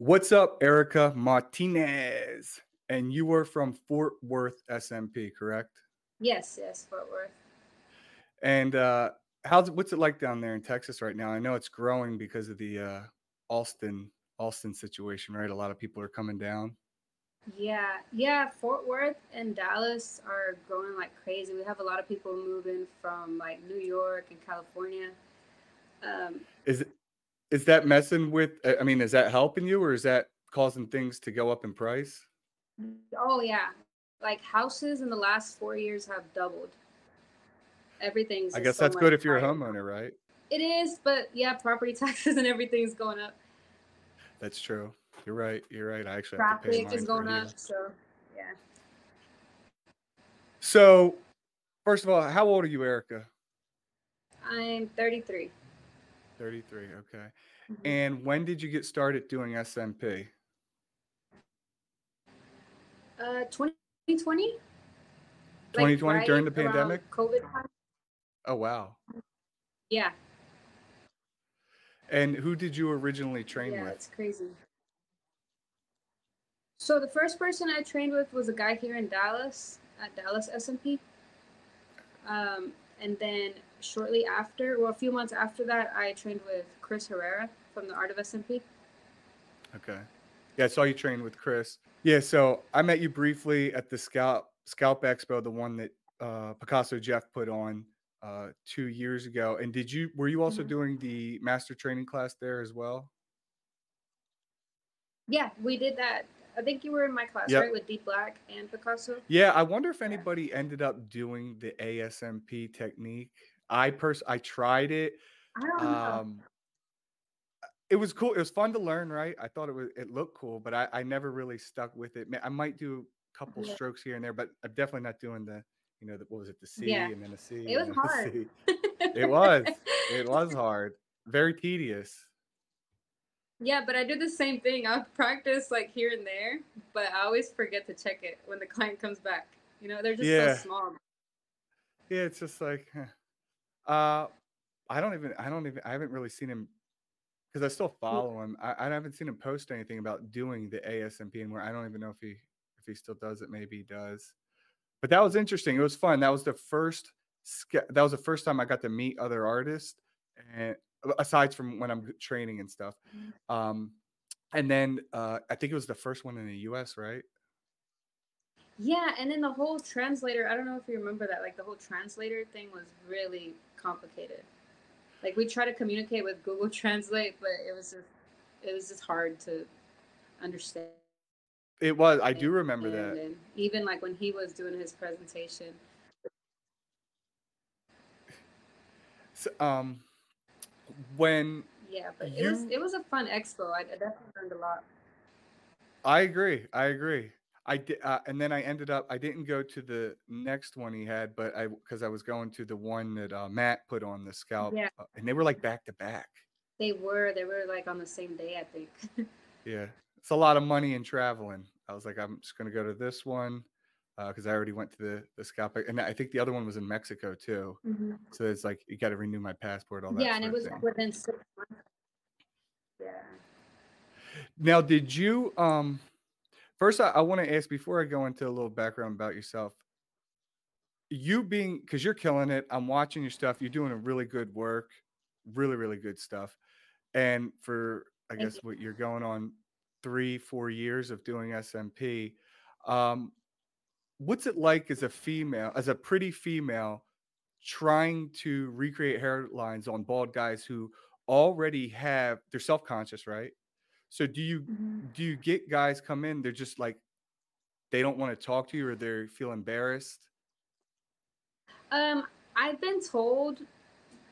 What's up, Erika Martinez? And you were from Fort Worth SMP, correct? Yes, yes, Fort Worth. And uh, how's what's it like down there in Texas right now? I know it's growing because of the uh, Austin Austin situation, right? A lot of people are coming down. Yeah, yeah. Fort Worth and Dallas are growing like crazy. We have a lot of people moving from like New York and California. Um, Is it is that messing with? I I mean, is that helping you, or is that causing things to go up in price? oh yeah, like houses in the last four years have doubled. Everything's I guess so that's good if you're a homeowner, right? It is, but yeah, property taxes and everything's going up. That's true. You're right. You're right. I actually have to pay Traffic is going up, so yeah. So, first of all, how old are you, Erika? I'm 33. 33. Okay. Mhm. And when did you get started doing SMP? Uh, 2020, like 2020 during the pandemic? COVID time. Oh, wow. Yeah, And who did you originally train yeah, with? it's crazy. So the first person I trained with was a guy here in Dallas at Dallas SMP. Um, and then shortly after, well, a few months after that, I trained with Chris Herrera from the Art of SMP. Okay. Yeah, I saw you train with Chris. Yeah, so I met you briefly at the Scalp Scalp Expo, the one that uh, Picasso Jeff put on uh, two years ago. And did you were you also Mhm. doing the master training class there as well? Yeah, we did that. I think you were in my class, Yep. right, with Deep Black and Picasso. Yeah, I wonder if Yeah. anybody ended up doing the ASMP technique. I pers I tried it. I don't know. Um, it was cool. It was fun to learn, right? I thought it was it looked cool, but I, I never really stuck with it. I might do a couple Yeah. strokes here and there, but I'm definitely not doing the, you know, the, what was it, the C Yeah. and then a C It was and then a hard. It was. It was hard. Very tedious. Yeah, but I do the same thing. I practice like here and there, but I always forget to check it when the client comes back. You know, they're just Yeah. so small. Yeah, it's just like, huh. Uh, I don't even, I don't even, I haven't really seen him because I still follow him. I, I haven't seen him post anything about doing the ASMP anymore. I don't even know if he, if he still does it. Maybe he does. But that was interesting. It was fun. That was the first, that was the first time I got to meet other artists, and aside from when I'm training and stuff. Mhm. Um, and then uh, I think it was the first one in the U.S. Right? Yeah, and then the whole translator, I don't know if you remember that, like the whole translator thing was really complicated. Like we try to communicate with Google Translate, but it was just it was just hard to understand. It was. I do remember And that. then even like when he was doing his presentation. So, um, when Yeah, but it was it was a fun expo. I definitely learned a lot. I agree. I agree. I did, uh, and then I ended up. I didn't go to the next one he had, but I because I was going to the one that uh, Matt put on the scalp, Yeah, uh, and they were like back to back. they were they were like on the same day, I think. Yeah, it's a lot of money in traveling. I was like, I'm just gonna go to this one because I already went to the the scalp, and I think the other one was in Mexico too. hmm So it's like you got to renew my passport, all that Yeah, and it was within six months. Yeah. Now, did you um? First, I, I want to ask before I go into a little background about yourself. you being because you're killing it i'm watching your stuff you're doing a really good work really really good stuff and for i Thank guess what you're going on three four years of doing smp um what's it like as a female as a pretty female trying to recreate hairlines on bald guys who already have they're self-conscious right so do you Mhm. do you get guys come in they're just like they don't want to talk to you or they feel embarrassed Um, I've been told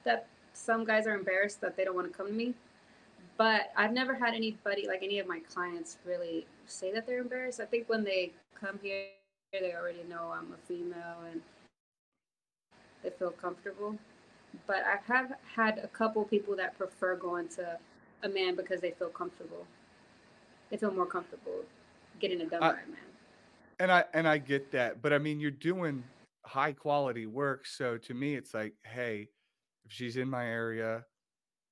that some guys are embarrassed that they don't want to come to me, but I've never had anybody, like any of my clients, really say that they're embarrassed. I think when they come here, they already know I'm a female and they feel comfortable. But I have had a couple people that prefer going to a man because they feel comfortable. They feel more comfortable getting it done by a man. and i and i get that but i mean you're doing high quality work so to me it's like hey if she's in my area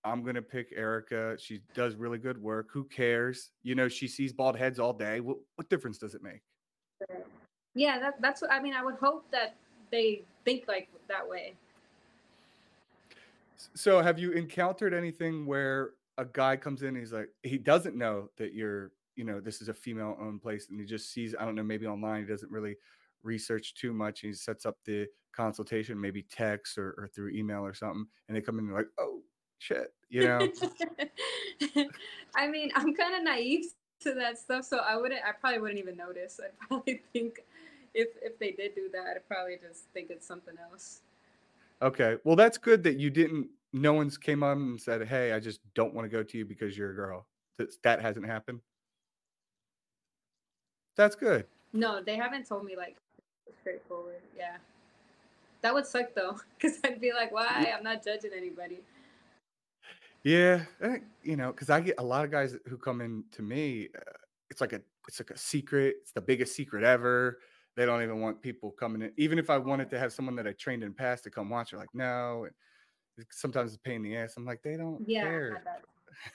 I'm gonna pick Erika. She does really good work. Who cares? You know, she sees bald heads all day. What what difference does it make? Yeah, that, that's what I mean. I would hope that they think like that way. So, have you encountered anything where a guy comes in, and he's like, he doesn't know that you're, you know, this is a female owned place, and he just sees, I don't know, maybe online, he doesn't really research too much. And he sets up the consultation, maybe text or, or through email or something, and they come in and like, oh shit, you know. I mean, I'm kind of naive to that stuff, so I wouldn't. I probably wouldn't even notice. I probably think if if they did do that, I'd probably just think it's something else. Okay. Well, that's good that you didn't. No one's came on and said, "Hey, I just don't want to go to you because you're a girl." That that hasn't happened. That's good. No, they haven't told me like straightforward. Yeah, that would suck though, because I'd be like, "Why? I'm not judging anybody." Yeah, you know, because I get a lot of guys who come in to me. Uh, it's like a it's like a secret. It's the biggest secret ever. They don't even want people coming in. Even if I wanted to have someone that I trained in past to come watch, they're like, no. And sometimes it's a pain in the ass. I'm like, they don't Yeah, care.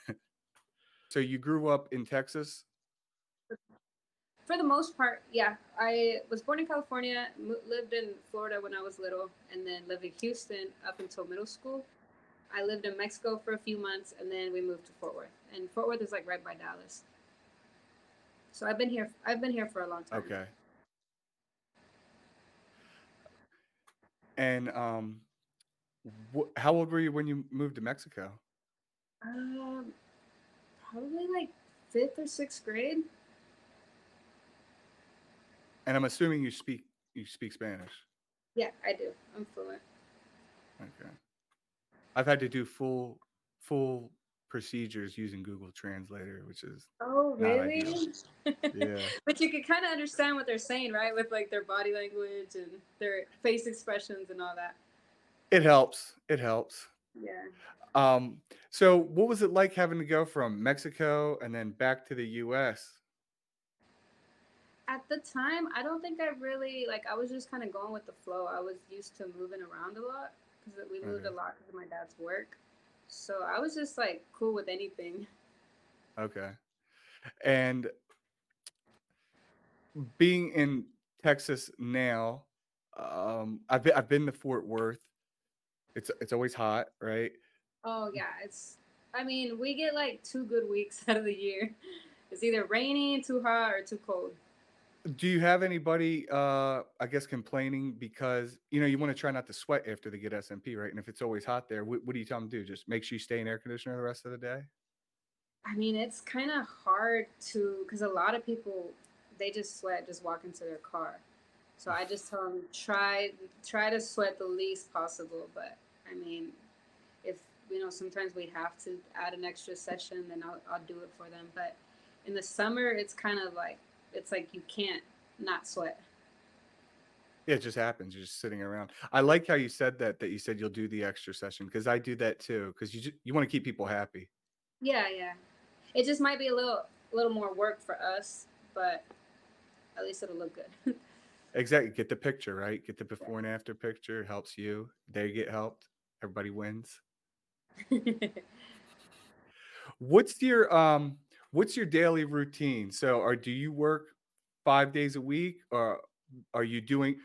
So you grew up in Texas? For the most part, yeah. I was born in California, lived in Florida when I was little, and then lived in Houston up until middle school. I lived in Mexico for a few months, and then we moved to Fort Worth. And Fort Worth is like right by Dallas. So I've been here. I've been here for a long time. Okay. And um, wh- how old were you when you moved to Mexico? Um, probably like fifth or sixth grade. And I'm assuming you speak you speak Spanish. Yeah, I do. I'm fluent. Okay. I've had to do full full procedures using Google Translator, which is Oh, really? Yeah. but you can kind of understand what they're saying, right? With like their body language and their face expressions and all that. It helps. It helps. Yeah. Um, so what was it like having to go from Mexico and then back to the US? At the time, I don't think I really like. I was just kind of going with the flow. I was used to moving around a lot because we moved a lot because of my dad's work. So I was just like cool with anything. Okay. And being in Texas now, um, I've been I've been to Fort Worth. It's it's always hot, right? Oh yeah, it's. I mean, we get like two good weeks out of the year. It's either rainy, too hot, or too cold. Do you have anybody uh I guess complaining because you know you want to try not to sweat after they get SMP, right? And if it's always hot there, what, what do you tell them to do? Just make sure you stay in air conditioner the rest of the day? I mean, it's kind of hard to because a lot of people they just sweat just walk into their car. So I just tell them try try to sweat the least possible. But I mean, if you know sometimes we have to add an extra session, then I'll I'll do it for them. But in the summer, it's kind of like it's like you can't not sweat. Yeah, it just happens. You're just sitting around. I like how you said that that you said you'll do the extra session because I do that too because you ju- you want to keep people happy. Yeah, yeah. It just might be a little a little more work for us, but at least it'll look good. Exactly. Get the picture, right? Get the before and after picture. Helps you. They get helped. Everybody wins. What's your um what's your daily routine? So are do you work five days a week or are you doing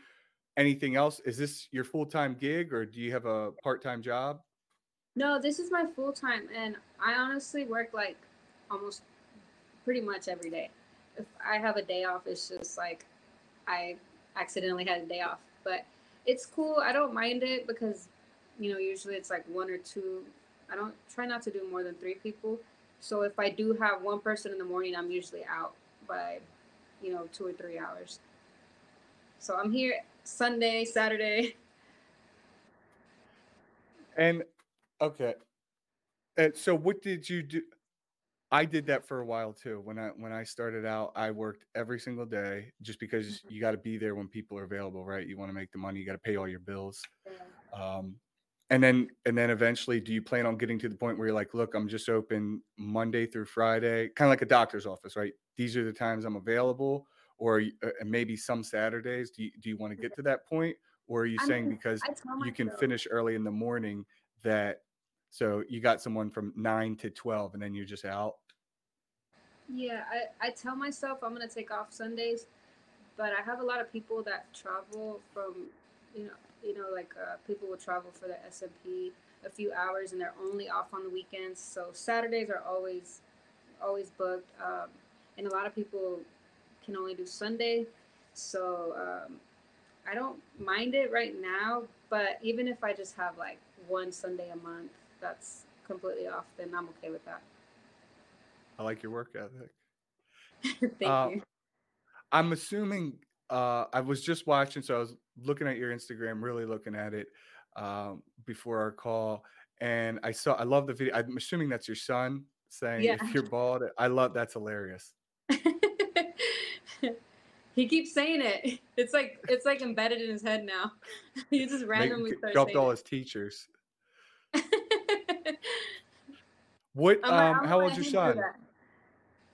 anything else? Is this your full-time gig or do you have a part-time job? No, this is my full time, and I honestly work like almost pretty much every day. If I have a day off, it's just like I accidentally had a day off, but it's cool. I don't mind it because you know usually it's like one or two. I don't try not to do more than three people. So if I do have one person in the morning, I'm usually out by you know two or three hours. So I'm here Sunday, Saturday. And okay. And so what did you do? I did that for a while too. When I when I started out, I worked every single day just because you got to be there when people are available, right? You want to make the money, you got to pay all your bills. Um, and then and then eventually, do you plan on getting to the point where you're like, look, I'm just open Monday through Friday, kind of like a doctor's office, right? These are the times I'm available, or uh, maybe some Saturdays. Do you, do you want to get to that point, or are you I saying mean, because you can finish early in the morning that So you got someone from nine to twelve, and then you're just out. Yeah, I, I tell myself I'm gonna take off Sundays, but I have a lot of people that travel from, you know, you know, like uh, people will travel for the SMP a few hours and they're only off on the weekends. So Saturdays are always, always booked, um, and a lot of people can only do Sunday. So um, I don't mind it right now, but even if I just have like one Sunday a month, that's completely off, then I'm okay with that. I like your work ethic. Thank Uh, you. I'm assuming uh, I was just watching, so I was looking at your Instagram, really looking at it um, before our call, and I saw. I love the video. I'm assuming that's your son saying, Yeah. "If you're bald," I love that's hilarious. he keeps saying it. It's like it's like embedded in his head now. he just randomly starts dropped saying all it. his teachers. What? Um, how old's your son?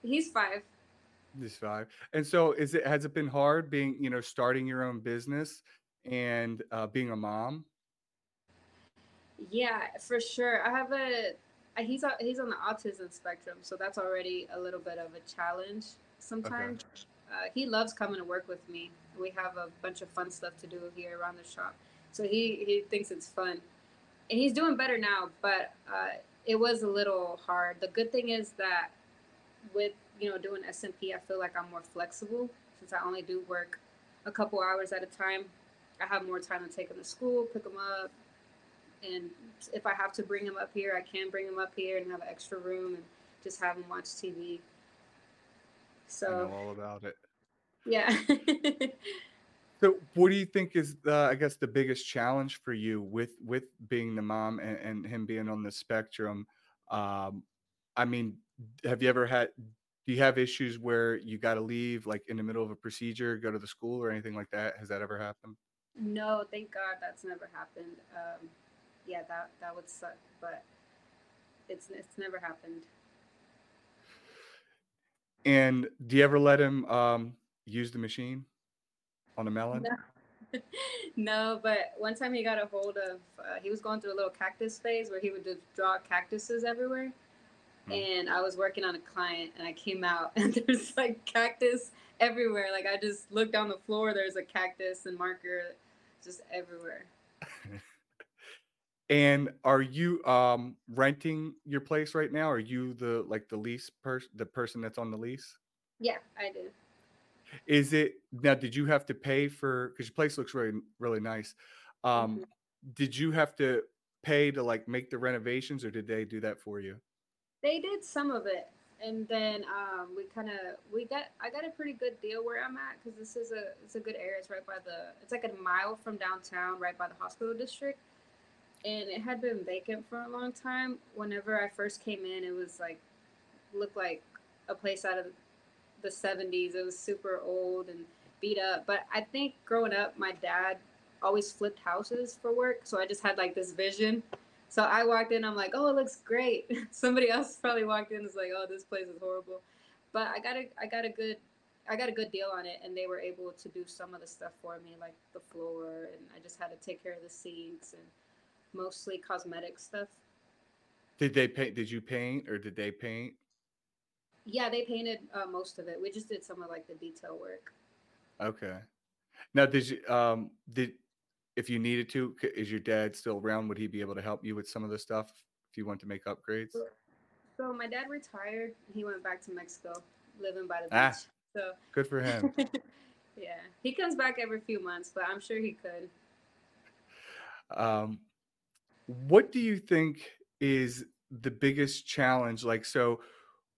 He's five. He's five. And so, is it has it been hard being, you know, starting your own business and uh, being a mom? Yeah, for sure. I have a. He's on he's on the autism spectrum, so that's already a little bit of a challenge sometimes. Uh, he loves coming to work with me. We have a bunch of fun stuff to do here around the shop, so he he thinks it's fun, and he's doing better now. But uh, it was a little hard. The good thing is that with you know doing SMP, I feel like I'm more flexible since I only do work a couple hours at a time. I have more time to take them to school, pick them up, and if I have to bring them up here, I can bring them up here and have an extra room and just have them watch TV. So I know all about it. yeah. So, what do you think is the, I guess, the biggest challenge for you with with being the mom and, and him being on the spectrum? Um, I mean, have you ever had? Do you have issues where you got to leave, like in the middle of a procedure, go to the school or anything like that? Has that ever happened? no, thank God that's never happened. Um, yeah, that that would suck, but it's it's never happened. And do you ever let him um, use the machine on a melon? No. no, but one time he got a hold of, uh, he was going through a little cactus phase where he would just draw cactuses everywhere. Hmm. And I was working on a client and I came out and there's like cactus everywhere. Like I just looked on the floor, there's a cactus and marker just everywhere. And are you um, renting your place right now? Are you the like the lease person, the person that's on the lease? Yeah, I do. Is it now? Did you have to pay for? Because your place looks really really nice. Um, Mhm. did you have to pay to like make the renovations, or did they do that for you? They did some of it. And then um, we kind of we got I got a pretty good deal where I'm at because this is a it's a good area. It's right by the it's like a mile from downtown, right by the hospital district. and it had been vacant for a long time. Whenever I first came in, it was like looked like a place out of the 70s. It was super old and beat up. But I think growing up, my dad always flipped houses for work, so I just had like this vision. So I walked in, I'm like, oh, it looks great. Somebody else probably walked in and was like, oh, this place is horrible. But I got a, I got a good, I got a good deal on it, and they were able to do some of the stuff for me, like the floor, and I just had to take care of the seats and mostly cosmetic stuff. Did they paint? Did you paint, or did they paint? Yeah, they painted uh, most of it. We just did some of like the detail work. Okay. Now, did you um did if you needed to, is your dad still around? Would he be able to help you with some of the stuff if you want to make upgrades? So my dad retired. He went back to Mexico, living by the beach. Ah. So Good for him. yeah, he comes back every few months, but I'm sure he could. um, what do you think is the biggest challenge? Like, so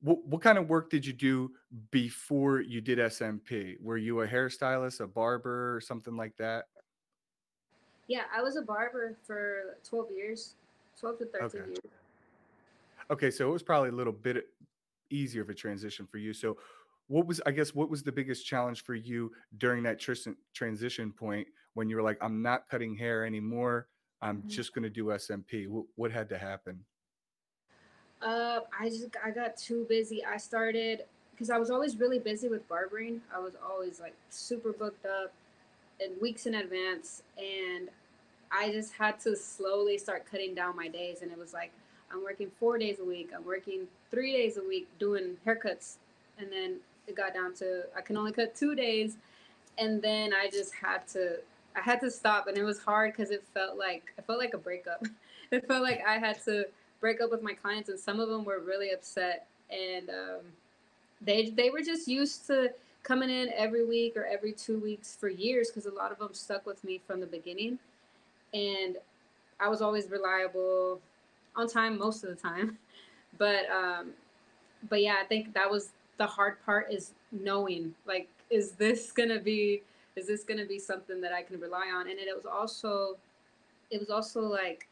what, what kind of work did you do before you did SMP? Were you a hairstylist, a barber, or something like that? Yeah, I was a barber for 12 years, 12 to 13 Okay. years. Okay, so it was probably a little bit easier of a transition for you. So, what was, I guess, what was the biggest challenge for you during that tris- transition point when you were like, I'm not cutting hair anymore. I'm Mhm. just going to do SMP. What, what had to happen? I just I got too busy. I started because I was always really busy with barbering. I was always like super booked up and weeks in advance. And I just had to slowly start cutting down my days. And it was like, I'm working four days a week. I'm working three days a week doing haircuts. And then it got down to I can only cut two days. And then I just had to I had to stop and it was hard because it felt like it felt like a breakup. it felt like I had to break up with my clients and some of them were really upset. And um, they they were just used to coming in every week or every two weeks for years because a lot of them stuck with me from the beginning. And i was always reliable on time most of the time. But um but yeah i think that was the hard part is knowing like is this gonna be is this gonna be something that i can rely on? And it was also it was also like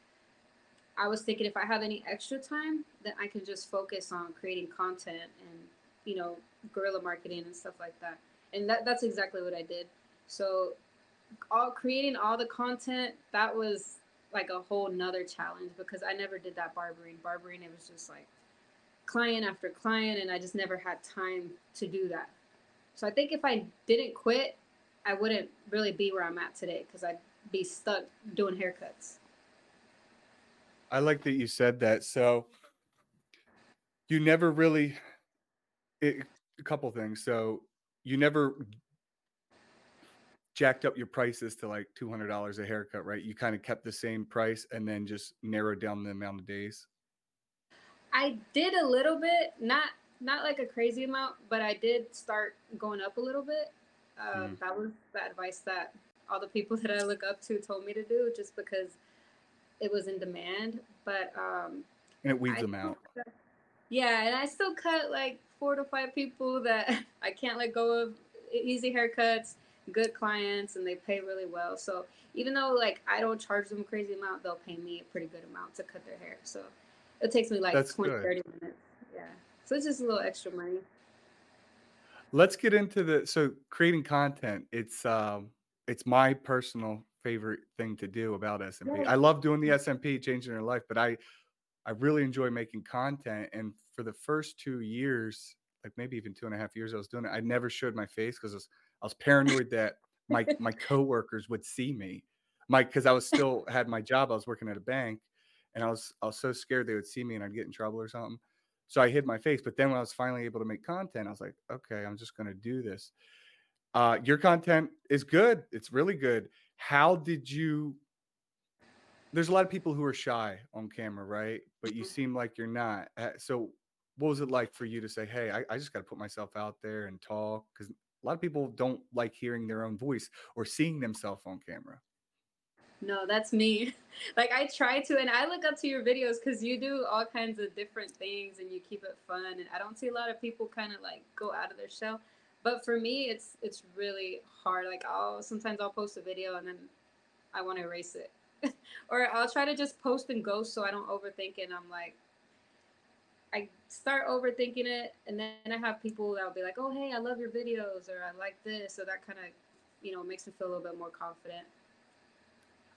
i was thinking if i have any extra time then i can just focus on creating content and you know guerrilla marketing and stuff like that. And that, that's exactly what i did. So all creating all the content that was like a whole nother challenge because i never did that barbering. Barbering it was just like client after client and i just never had time to do that. So i think if i didn't quit i wouldn't really be where i'm at today because i'd be stuck doing haircuts I like that you said that. So you never really it, a couple things. So you never jacked up your prices to like two hundred dollars a haircut, right? You kind of kept the same price and then just narrowed down the amount of days. I did a little bit, not not like a crazy amount, but I did start going up a little bit. Um, mm. That was the advice that all the people that I look up to told me to do, just because it was in demand. But um, and it weeds I them out. Yeah, and I still cut like four to five people that I can't let go of. Easy haircuts, good clients, and they pay really well. So even though like I don't charge them a crazy amount, they'll pay me a pretty good amount to cut their hair. So it takes me like That's 20, good. 30 minutes. Yeah. So it's just a little extra money. Let's get into the so creating content. It's um it's my personal favorite thing to do about SMP. I love doing the SMP, changing their life, but I I really enjoy making content. And for the first two years, like maybe even two and a half years I was doing it, I never showed my face because I was, I was paranoid that my my coworkers would see me. My because I was still had my job. I was working at a bank, and I was I was so scared they would see me and I'd get in trouble or something. So I hid my face. But then when I was finally able to make content, I was like, okay, I'm just gonna do this. Uh, your content is good. It's really good. How did you there's a lot of people who are shy on camera, right? But you mm-hmm. seem like you're not. Uh, so, what was it like for you to say, "Hey, I, I just got to put myself out there and talk"? Because a lot of people don't like hearing their own voice or seeing themselves on camera. No, that's me. Like I try to, and I look up to your videos because you do all kinds of different things and you keep it fun. And I don't see a lot of people kind of like go out of their shell. But for me, it's it's really hard. Like I'll sometimes I'll post a video and then I want to erase it or I'll try to just post and ghost so I don't overthink it. And I'm like, I start overthinking it, and then I have people that'll be like, "Oh, hey, I love your videos," or "I like this," so that kind of, you know, makes me feel a little bit more confident.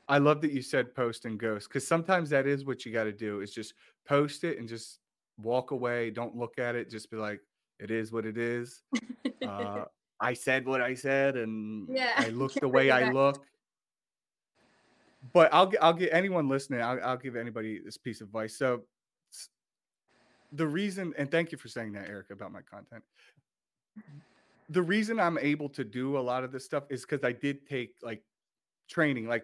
I love that you said post and ghost because sometimes that is what you got to do is just post it and just walk away. Don't look at it. Just be like, it is what it is. uh, I said what I said, and yeah, I look the way I look, but I'll I'll get anyone listening. I'll, I'll give anybody this piece of advice. So the reason, and thank you for saying that, Erika, about my content. The reason I'm able to do a lot of this stuff is because I did take like training, like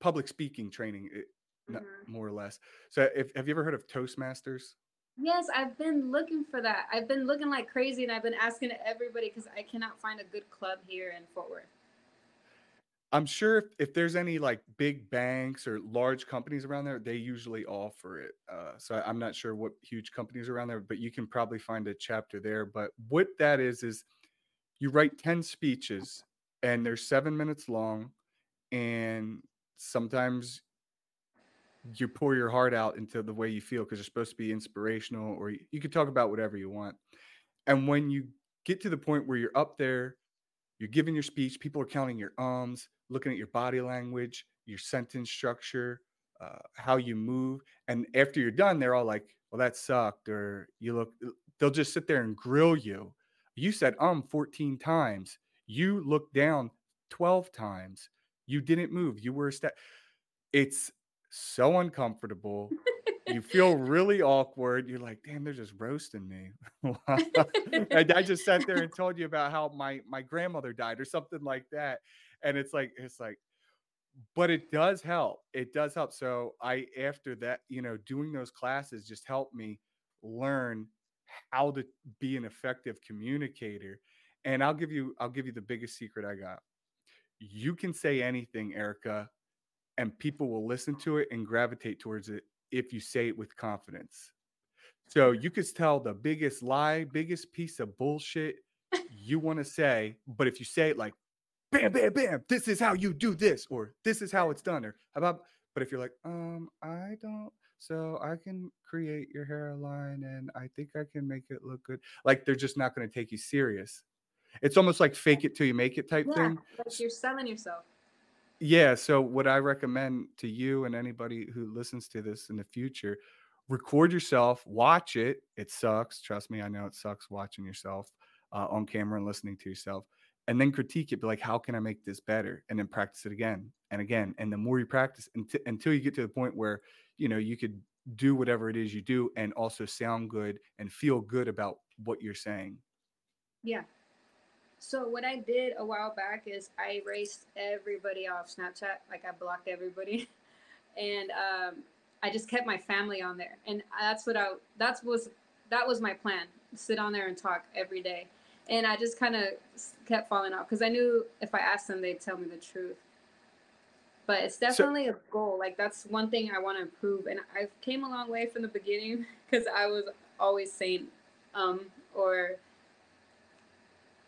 public speaking training, eh, mm-hmm. more or less. So, if, have you ever heard of Toastmasters? Yes, I've been looking for that. I've been looking like crazy, and I've been asking everybody because I cannot find a good club here in Fort Worth. I'm sure if, if there's any like big banks or large companies around there, they usually offer it. Uh, so I, I'm not sure what huge companies around there, but you can probably find a chapter there. But what that is is you write 10 speeches and they're seven minutes long, and sometimes you pour your heart out into the way you feel because you're supposed to be inspirational, or you, you could talk about whatever you want. And when you get to the point where you're up there, you're giving your speech, people are counting your ums, looking at your body language, your sentence structure, uh, how you move. And after you're done, they're all like, well, that sucked. Or you look, uh, they'll just sit there and grill you. You said um 14 times. You looked down 12 times. You didn't move. You were a step. it's so uncomfortable. You feel really awkward. You're like, damn, they're just roasting me. and I just sat there and told you about how my my grandmother died or something like that. And it's like, it's like, but it does help. It does help. So I after that, you know, doing those classes just helped me learn how to be an effective communicator. And I'll give you I'll give you the biggest secret I got. You can say anything, Erika, and people will listen to it and gravitate towards it if you say it with confidence. So you could tell the biggest lie, biggest piece of bullshit you want to say, but if you say it like bam, bam, bam, this is how you do this, or this is how it's done, or how about, but if you're like, um, I don't, so I can create your hairline and I think I can make it look good. Like they're just not going to take you serious. It's almost like fake it till you make it type yeah, thing. like you're selling yourself. Yeah. So what I recommend to you and anybody who listens to this in the future, record yourself, watch it. It sucks. Trust me, I know it sucks watching yourself uh, on camera and listening to yourself and then critique it, be like, how can I make this better? And then practice it again and again. And the more you practice until, until you get to the point where, you know, you could do whatever it is you do and also sound good and feel good about what you're saying. Yeah. So what I did a while back is I erased everybody off Snapchat. Like I blocked everybody. and um, I just kept my family on there. And that's what I, that's was, that was my plan. Sit on there and talk every day and I just kind of kept falling off because I knew if I asked them, they'd tell me the truth. But it's definitely so, a goal. Like that's one thing I want to improve, and I've came a long way from the beginning because I was always saying um or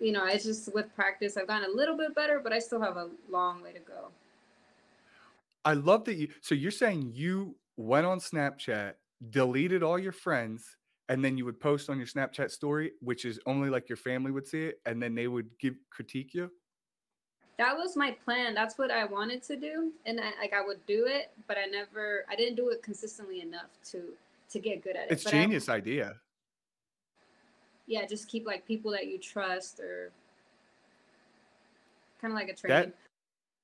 you know it's just with practice I've gotten a little bit better, but I still have a long way to go. I love that you. So you're saying you went on Snapchat, deleted all your friends, and then you would post on your Snapchat story, which is only like your family would see it, and then they would give critique you. That was my plan. That's what I wanted to do, and I, like I would do it, but I never, I didn't do it consistently enough to to get good at it. It's but genius I, idea. Yeah, just keep like people that you trust, or kind of like a training.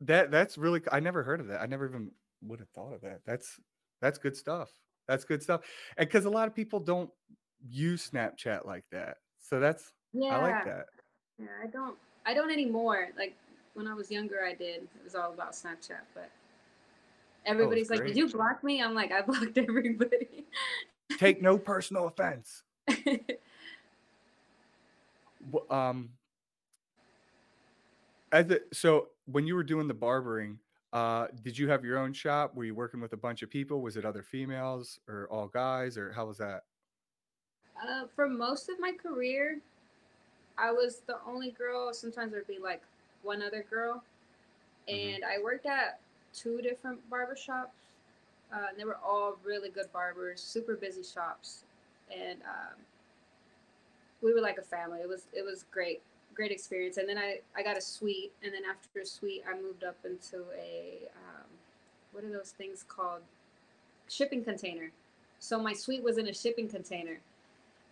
That that that's really. I never heard of that. I never even would have thought of that. That's that's good stuff. That's good stuff. And because a lot of people don't use Snapchat like that. So that's yeah. I like that. Yeah, I don't I don't anymore. Like when I was younger I did. It was all about Snapchat, but oh, everybody's oh, like, Did you block me? I'm like, I blocked everybody. Take no personal offense. um as so when you were doing the barbering, uh, did you have your own shop? Were you working with a bunch of people? Was it other females or all guys, or how was that? Uh, for most of my career, I was the only girl. Sometimes there'd be like one other girl, mm-hmm. and mm-hmm. I worked at two different barbershops. Uh, and they were all really good barbers, super busy shops, and um, we were like a family. It was it was great great experience. And then I, I got a suite. And then after a suite, I moved up into a, um, what are those things called? Shipping container. So my suite was in a shipping container.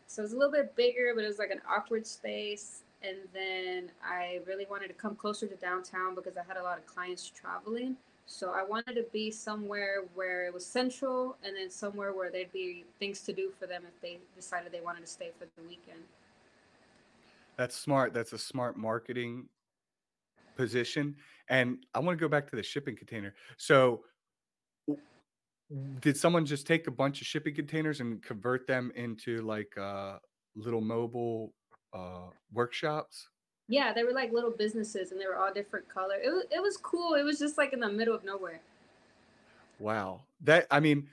So it was a little bit bigger, but it was like an awkward space. And then I really wanted to come closer to downtown because I had a lot of clients traveling. So I wanted to be somewhere where it was central and then somewhere where there'd be things to do for them if they decided they wanted to stay for the weekend. That's smart. That's a smart marketing position. And I want to go back to the shipping container. So, did someone just take a bunch of shipping containers and convert them into like uh, little mobile uh, workshops? Yeah, they were like little businesses, and they were all different color. It was it was cool. It was just like in the middle of nowhere. Wow, that I mean,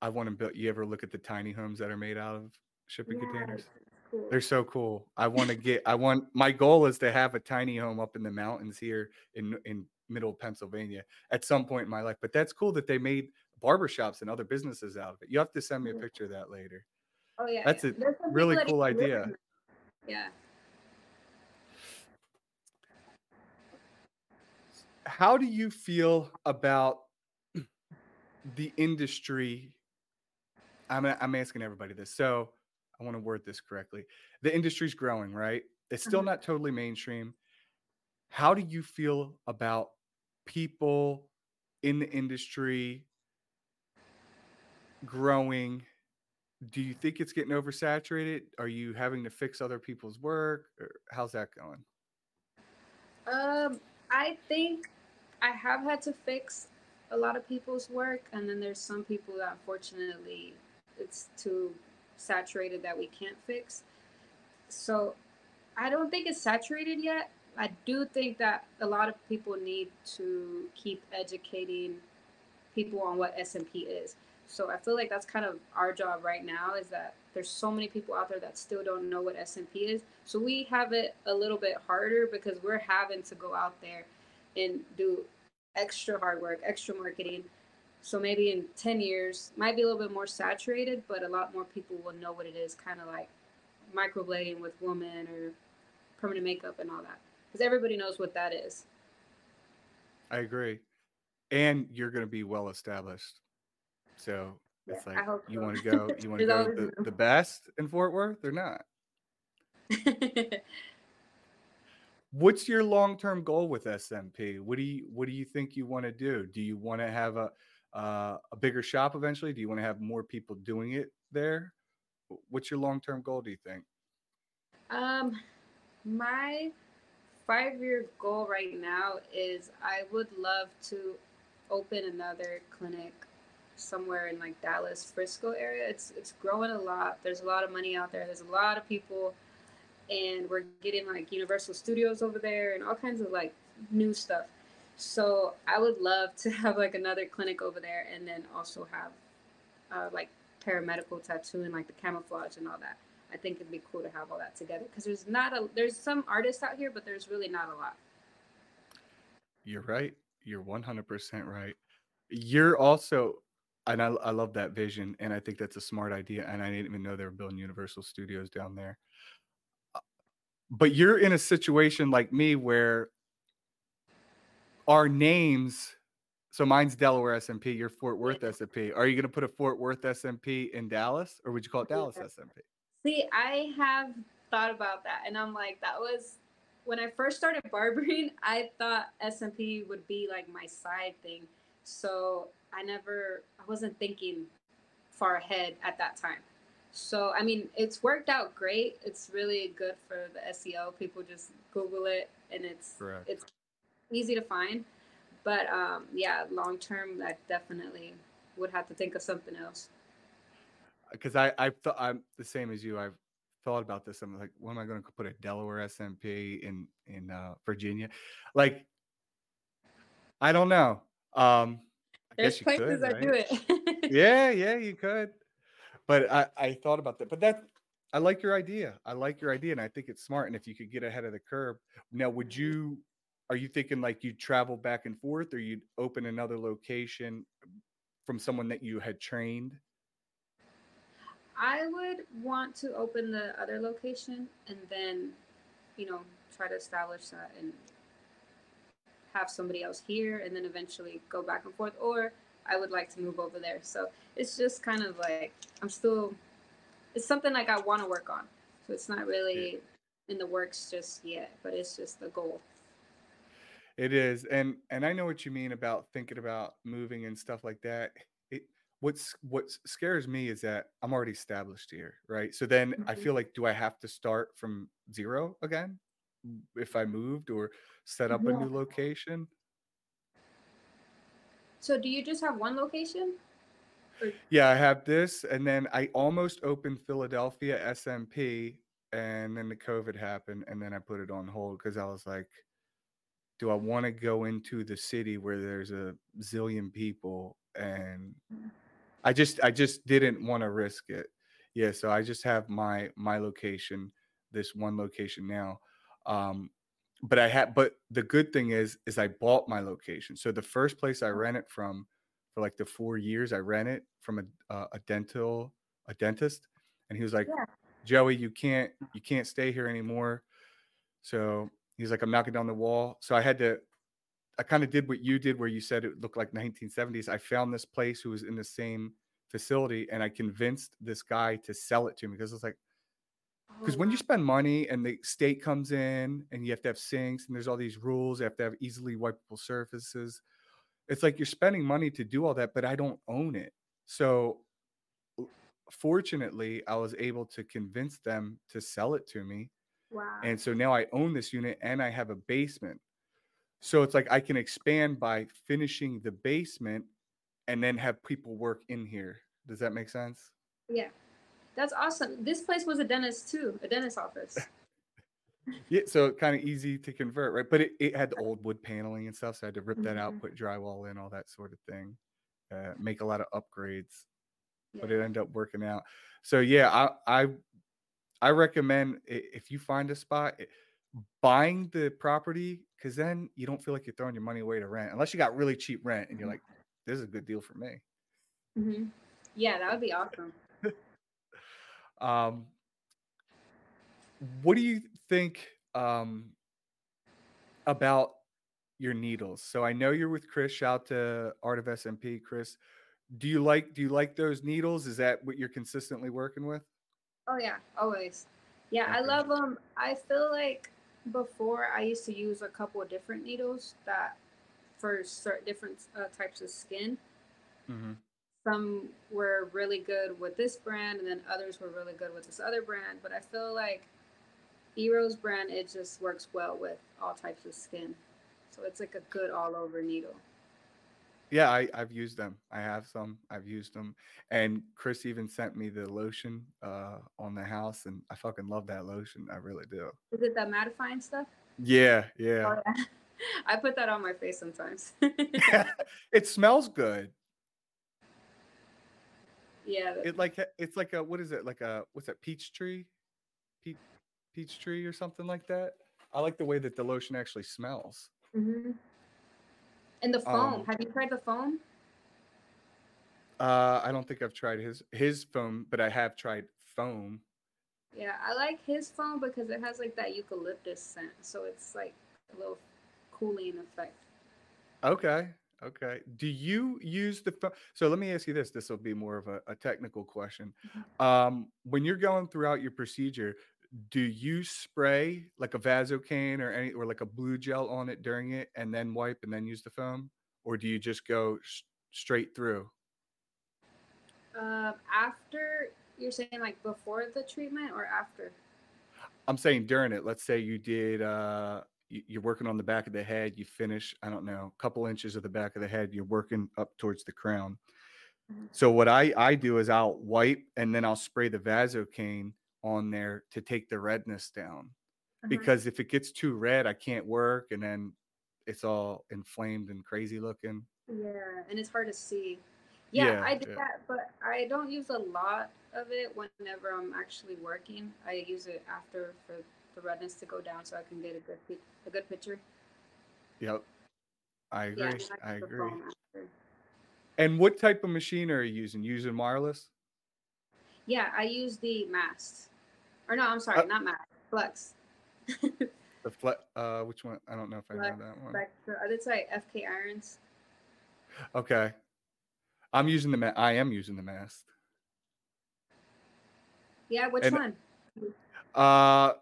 I want to build. You ever look at the tiny homes that are made out of shipping yeah, containers? Cool. They're so cool. I want to get. I want. My goal is to have a tiny home up in the mountains here in in middle Pennsylvania at some point in my life. But that's cool that they made barbershops and other businesses out of it. You have to send me a picture of that later. Oh yeah, that's yeah. a really cool idea. Yeah. How do you feel about the industry? I'm I'm asking everybody this. So I want to word this correctly. The industry's growing, right? It's still mm-hmm. not totally mainstream. How do you feel about people in the industry, growing. Do you think it's getting oversaturated? Are you having to fix other people's work? Or how's that going? Um, I think I have had to fix a lot of people's work, and then there's some people that unfortunately it's too saturated that we can't fix. So I don't think it's saturated yet. I do think that a lot of people need to keep educating people on what SMP is. So I feel like that's kind of our job right now is that there's so many people out there that still don't know what SMP is. So we have it a little bit harder because we're having to go out there and do extra hard work, extra marketing. So maybe in 10 years, might be a little bit more saturated, but a lot more people will know what it is, kind of like microblading with women or permanent makeup and all that. Because everybody knows what that is. I agree. And you're going to be well established. So it's Yeah, like you so. want to go, you want to go the, the best in Fort Worth or not? What's your long-term goal with SMP? What do you what do you think you want to do? Do you want to have a uh, a bigger shop eventually? Do you want to have more people doing it there? What's your long-term goal, do you think? um, my five year goal right now is I would love to open another clinic somewhere in like Dallas, Frisco area. It's it's growing a lot. There's a lot of money out there. There's a lot of people and we're getting like Universal Studios over there and all kinds of like new stuff. So I would love to have like another clinic over there and then also have uh, like paramedical tattooing, like the camouflage and all that. I think it'd be cool to have all that together because there's not a there's some artists out here, but there's really not a lot. You're right. You're 100% right. You're also, and I, I love that vision, and I think that's a smart idea. And I didn't even know they were building Universal Studios down there. But you're in a situation like me where our names, so mine's Delaware SMP, you're Fort Worth SMP. Are you going to put a Fort Worth SMP in Dallas, or would you call it Dallas. SMP? See, I have thought about that, and I'm like, that was when I first started barbering. I thought SMP would be like my side thing, so I never, I wasn't thinking far ahead at that time. So I mean, it's worked out great. It's really good for the SEO. People just Google it, and it's Correct. it's easy to find. But um, yeah, long term, I definitely would have to think of something else. because I I thought I'm the same as you. I've thought about this. I'm like, when am I going to put a Delaware SMP in in uh, Virginia? Like, I don't know. Um, I There's guess you places could, that do it. Yeah, yeah, you could. But I I thought about that. But that I like your idea. I like your idea, and I think it's smart. And if you could get ahead of the curve, now would you? Are you thinking like you'd travel back and forth, or you'd open another location um, from someone that you had trained? I would want to open the other location and then, you know, try to establish that and have somebody else here and then eventually go back and forth. Or I would like to move over there. So it's just kind of like I'm still, it's something like I want to work on. So it's not really in the works just yet, but it's just a goal. It is, and and I know what you mean about thinking about moving and stuff like that. It what's what scares me is that I'm already established here, right? So then I Mhm. feel like, do I have to start from zero again if I moved or set up a new location? So do you just have one location? Or, Yeah, I have this, and then I almost opened Philadelphia SMP, and then the COVID happened, and then I put it on hold because I was like, do I want to go into the city where there's a zillion people and I just I just didn't want to risk it. Yeah, so I just have my my location, this one location now. Um, but I had but the good thing is is I bought my location. So the first place I rent it from for like the four years I rent it from a uh, a dental a dentist, and he was like, yeah. Joey, you can't you can't stay here anymore. So he's like, I'm knocking down the wall. So I had to I kind of did what you did, where you said it looked like 1970s. I found this place who was in the same facility, and I convinced this guy to sell it to me because it's like, Oh, because when you spend money and the state comes in and you have to have sinks and there's all these rules, you have to have easily wipeable surfaces. it's like you're spending money to do all that, but I don't own it. So fortunately, I was able to convince them to sell it to me. Wow. And so now I own this unit and I have a basement. So it's like I can expand by finishing the basement and then have people work in here. Does that make sense? yeah. That's awesome. This place was a dentist too, a dentist office. Yeah, so kind of easy to convert, right? But it, it had the old wood paneling and stuff, so I had to rip that out, Mhm. put drywall in, all that sort of thing. Uh, make a lot of upgrades, but it ended up working out. So yeah, I I I recommend if you find a spot, buying the property because then you don't feel like you're throwing your money away to rent, unless you got really cheap rent and you're Mhm. like, this is a good deal for me. hmm Yeah, that would be awesome. Um, what do you think um, about your needles? So I know you're with Chris. Shout out to Art of SMP, Chris. Do you like do you like those needles? Is that what you're consistently working with? Oh yeah, always. Yeah, I love them. I feel like before I used to use a couple of different needles that for certain different uh, types of skin. hmm Some were really good with this brand, and then others were really good with this other brand. But I feel like Ero's brand it just works well with all types of skin. So it's like a good all over needle. Yeah, I, I've used them. I have some. I've used them, and Chris even sent me the lotion uh, on the house, and I fucking love that lotion. I really do. Is it that mattifying stuff? Yeah, yeah. Oh yeah. I put that on my face sometimes. it smells good. yeah. It like it's like a what is it like a what's that peach tree, peach peach tree or something like that. I like the way that the lotion actually smells. hmm And the foam. Um, Have you tried the foam? Uh, I don't think I've tried his his foam, but I have tried foam. Yeah, I like his foam because it has like that eucalyptus scent, so it's like a little cooling effect. Okay, okay. Do you use the foam? So let me ask you this. This will be more of a, a technical question. Um, when you're going throughout your procedure, do you spray like a Vasocaine or any or like a blue gel on it during it, and then wipe and then use the foam, or do you just go s- straight through? Um, after you're saying like before the treatment or after? I'm saying during it. Let's say you did. Uh, you- you're working on the back of the head. You finish. I don't know, a couple inches of the back of the head. You're working up towards the crown. Mhm. So what I I do is I'll wipe and then I'll spray the Vasocaine on there to take the redness down. Uh-huh. Because if it gets too red, I can't work, and then it's all inflamed and crazy looking. Yeah, and it's hard to see. Yeah, Yeah, I do yeah. that, but I don't use a lot of it whenever I'm actually working. I use it after for the redness to go down, so I can get a good a good picture. Yep, I agree. and use I agree. And what type of machine are you using? Using wireless? Yeah, I use the mast. Or no, I'm sorry, Uh, not mast. Flux. The fle- uh, which one? I don't know if I know that one. Flux. It's like FK irons. Okay, I'm using the. Ma- I am using the mast. Yeah, which And- one? Uh,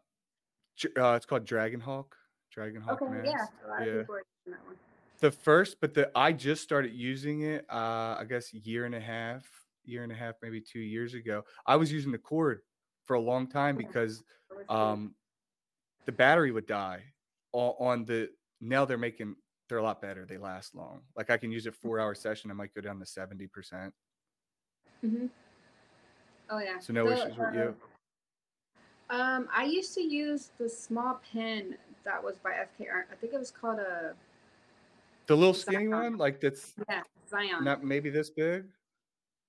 uh, it's called Dragon Hawk. Dragon Hawk Okay, yeah, mast. a lot of Yeah. people are using that one. The first, but the I just started using it. Uh, I guess year and a half, year and a half, maybe two years ago. I was using the cord for a long time because So it's good. um, the battery would die on the. Now they're making they're a lot better. They last long. Like I can use a four hour session. I might go down to seventy percent. Mm-hmm. Oh yeah. So no issues with uh, you. Um, I used to use the small pen that was by FK Iron. I think it was called a The little skinny Xion. one, like that's yeah Xion. not maybe this big.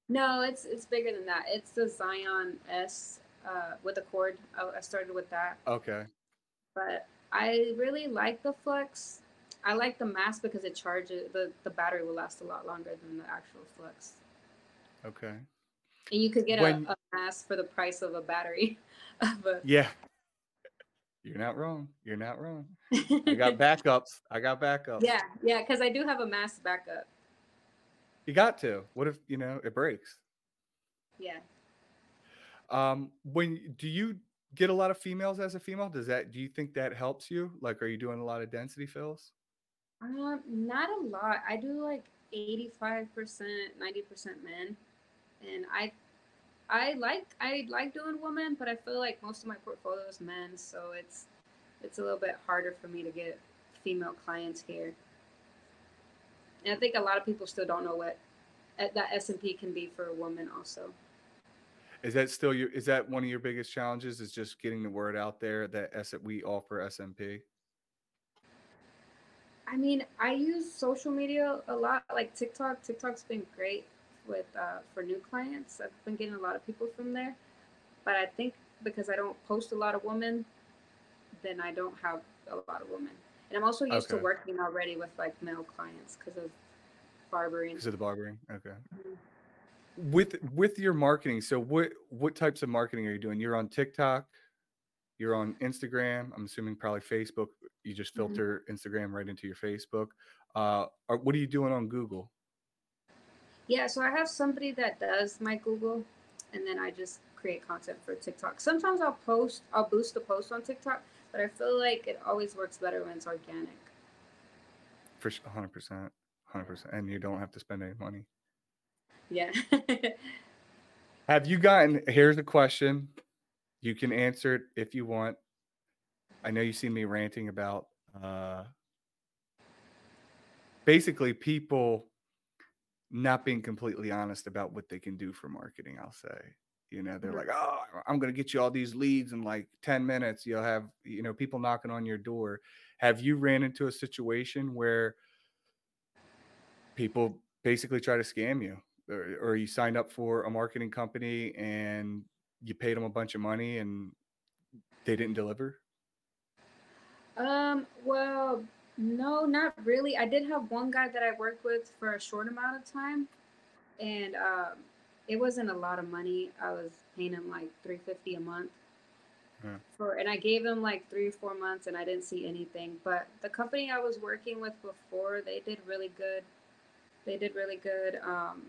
No, it's it's bigger than that. It's the Xion S uh, with a cord. I, I started with that, Okay. but I really like the Flux. I like the Mast because it charges the the battery will last a lot longer than the actual Flux. Okay. And you could get When- a, a Mast for the price of a battery. but Yeah. You're not wrong. You're not wrong. I got backups. I got backups. yeah, yeah, because I do have a Mast backup. You got to. What if, you know, it breaks? Yeah. Um, when do you get a lot of females as a female? Does that do you think that helps you? Like are you doing a lot of density fills? Um, not a lot. I do like 85%, 90% men. And I I like I like doing women, but I feel like most of my portfolio is men, so it's it's a little bit harder for me to get female clients here. And I think a lot of people still don't know what uh, that SMP can be for a woman also. Is that still your is that one of your biggest challenges is just getting the word out there that S we offer SMP? I mean, I use social media a lot, like TikTok. TikTok's been great with uh, for new clients. I've been getting a lot of people from there, but I think because I don't post a lot of women, then I don't have a lot of women. And I'm also used to working already with like male clients because of barbering. Because of the barbering? Okay. Mhm. With with your marketing, so what what types of marketing are you doing? You're on TikTok, you're on Instagram, I'm assuming probably Facebook. You just Mhm. filter Instagram right into your Facebook. Uh, or what are you doing on Google? Yeah, so I have somebody that does my Google, and then I just create content for TikTok. Sometimes I'll post, I'll boost the post on TikTok, but I feel like it always works better when it's organic. For s 100%, 100%, and you don't have to spend any money. Yeah. Have you gotten here's a question. You can answer it if you want. I know you see me ranting about uh basically people not being completely honest about what they can do for marketing, I'll say. You know, they're Mhm. like, "Oh, I'm going to get you all these leads in like 10 minutes. You'll have, you know, people knocking on your door." Have you ran into a situation where people basically try to scam you or, or you signed up for a marketing company and you paid them a bunch of money and they didn't deliver? Um, well, no, not really. I did have one guy that I worked with for a short amount of time, and um, it wasn't a lot of money. I was paying him like 350 a month for, and I gave him like three or four months, and I didn't see anything. But the company I was working with before, they did really good. They did really good. Um,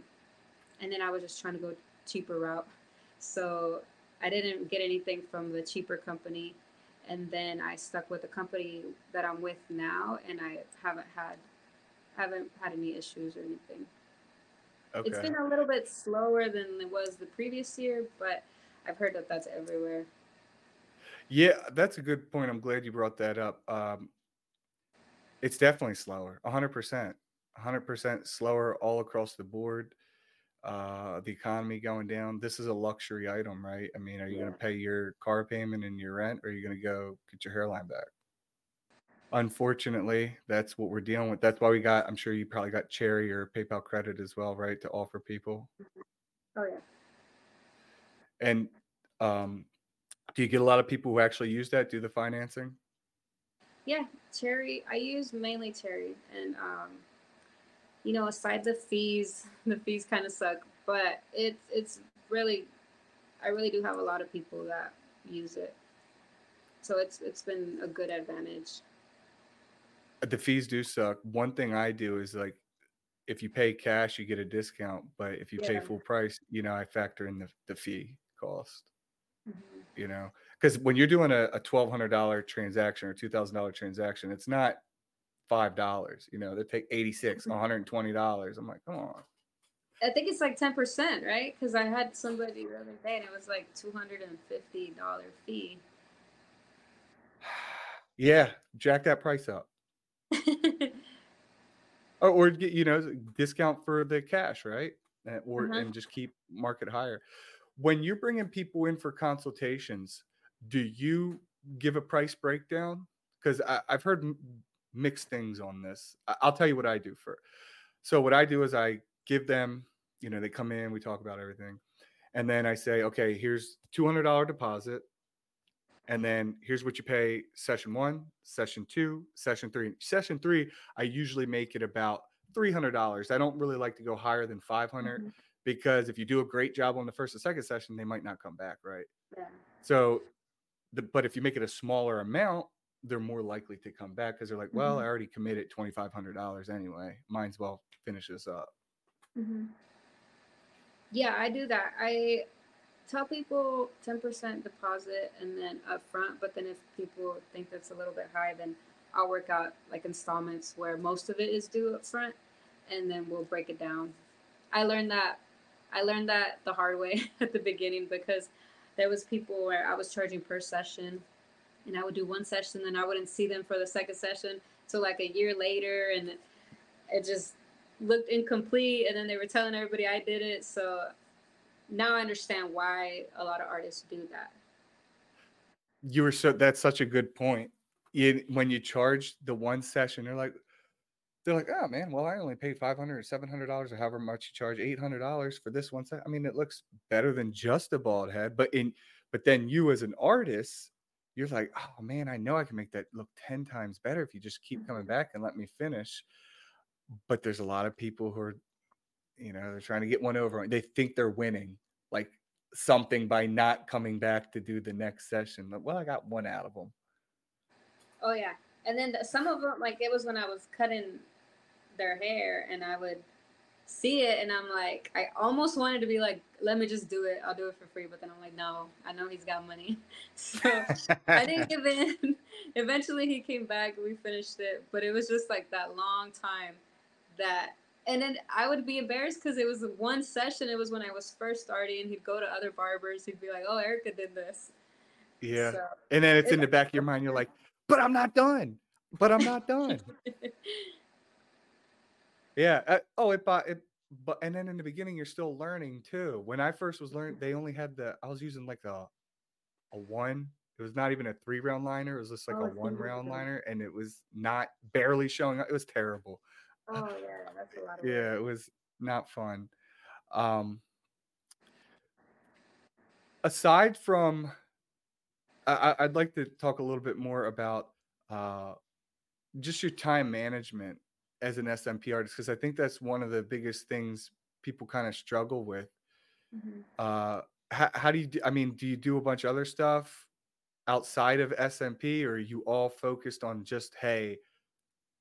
and then I was just trying to go cheaper route. So I didn't get anything from the cheaper company. And then I stuck with the company that I'm with now, and I haven't had haven't had any issues or anything. It's Okay. been a little bit slower than it was the previous year, but I've heard that that's everywhere. Yeah, that's a good point. I'm glad you brought that up. Um, it's definitely slower, 100%. 100% slower all across the board. Uh, the economy going down. This is a luxury item, right? I mean, are you going to pay your car payment and your rent, or are you going to go get your hairline back? Unfortunately, that's what we're dealing with. That's why we got, I'm sure you probably got Cherry or PayPal credit as well, right? To offer people. Oh yeah. And um, do you get a lot of people who actually use that, do the financing? Yeah, Cherry. I use mainly Cherry, and um, you know, aside the fees, the fees kind of suck, but it's it's really, I really do have a lot of people that use it, so it's it's been a good advantage. The fees do suck. One thing I do is like if you pay cash, you get a discount, but if you pay full price, you know, I factor in the, the fee cost, Mhm. you know, because when you're doing a, a $1,200 transaction or $2,000 transaction, it's not $5, you know, they take 86, Mhm. $120. I'm like, come on. I think it's like ten percent, right? Because I had somebody the other day, and it was like two hundred and fifty dollar fee. Yeah, jack that price up. Or, or get, you know, discount for the cash, right? Uh, Or uh-huh. and just keep market higher. When you're bringing people in for consultations, do you give a price breakdown? Because I've heard m- mixed things on this. I- I'll tell you what I do for. So what I do is I give them, you know, they come in, we talk about everything, and then I say, okay, here's two hundred dollar deposit, and then here's what you pay session one, session two, session three. Session three, I usually make it about three hundred dollars. I don't really like to go higher than five hundred Mhm. because if you do a great job on the first and second session, they might not come back, right? Yeah. So, the, but if you make it a smaller amount, they're more likely to come back because they're like, well, I Mhm. already committed twenty five hundred dollars anyway. Might as well finish this up. Mhm. Yeah, I do that. I tell people 10% deposit and then upfront, but then if people think that's a little bit high, then I'll work out like installments where most of it is due up front, and then we'll break it down. I learned that I learned that the hard way at the beginning because there was people where I was charging per session, and I would do one session, then I wouldn't see them for the second session till like a year later, and it just looked incomplete. And then they were telling everybody I did it, so now I understand why a lot of artists do that. You were so that's such a good point. You, when you charge the one session, they're like, they're like, oh man, well, I only paid 500 or 700 dollars or however much you charge, 800 dollars for this one set. I mean, it looks better than just a bald head, but in, but then you as an artist, you're like, oh man, I know I can make that look 10 times better if you just keep coming Mhm. back and let me finish. But there's a lot of people who are, you know, they're trying to get one over. They think they're winning like something by not coming back to do the next session. but well, I got one out of them. Oh yeah, and then the, some of them, like it was when I was cutting their hair, and I would see it, and I'm like, I almost wanted to be like, let me just do it. I'll do it for free, but then I'm like, no, I know he's got money, so I didn't give in. Eventually, he came back, we finished it, but it was just like that long time that. And then I would be embarrassed because it was one session. It was when I was first starting. He'd go to other barbers. He'd be like, "Oh, Erika did this." yeah. So, And then it's in the back of your mind. You're like, but I'm not done. But I'm not done. Yeah. uh, oh, it bought it. But and then in the beginning, you're still learning too. When I first was learning, they only had the. I was using like a, a one. It was not even a three round liner. It was just like Oh, a one round. liner, and it was not barely showing up. It was terrible. Oh yeah, that's a lot of Yeah, work. it was not fun. Um, aside from, I, I'd like to talk a little bit more about uh, just your time management as an SMP artist because I think that's one of the biggest things people kind of struggle with. Mhm. Uh, how, how do you? Do, I mean, do you do a bunch of other stuff outside of SMP, or are you all focused on just hey,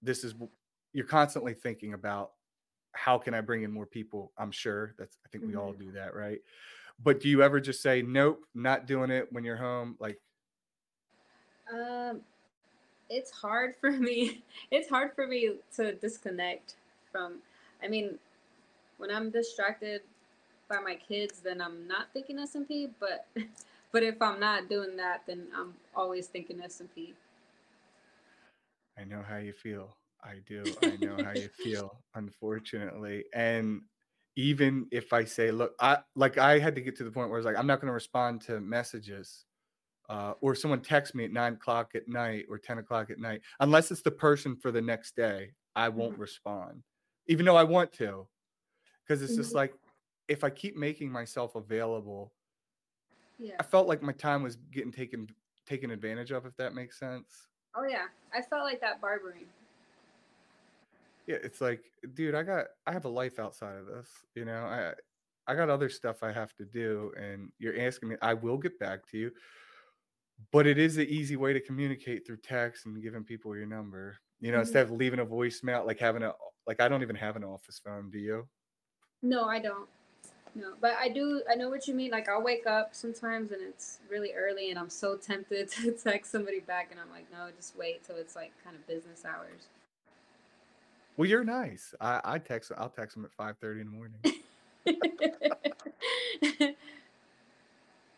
this is you're constantly thinking about how can I bring in more people? I'm sure that's I think we all Mhm. do that, right? But do you ever just say nope, not doing it when you're home? Like, Um, it's hard for me. It's hard for me to disconnect from. I mean, when I'm distracted by my kids, then I'm not thinking SMP. But, but if I'm not doing that, then I'm always thinking SMP. I know how you feel. I do. I know how you feel, unfortunately. And even if I say, look, I like I had to get to the point where I was like, I'm not going to respond to messages. Uh, or someone texts me at nine o'clock at night or 10 o'clock at night, unless it's the person for the next day, I won't Mhm. respond, even though I want to. Because it's just Mhm. like, if I keep making myself available, Yeah. I felt like my time was getting taken taken advantage of, if that makes sense. Oh yeah. I felt like that barbering. Yeah, it's like, dude, I got I have a life outside of this. You know, I I got other stuff I have to do, and you're asking me. I will get back to you, but it is the easy way to communicate through text and giving people your number. You know, Mhm. instead of leaving a voicemail, like having a like I don't even have an office phone. Do you? No, I don't. No, but I do. I know what you mean. Like I'll wake up sometimes and it's really early, and I'm so tempted to text somebody back, and I'm like, no, just wait till it's like kind of business hours. Well, you're nice. I I text. I'll text them at five thirty in the morning.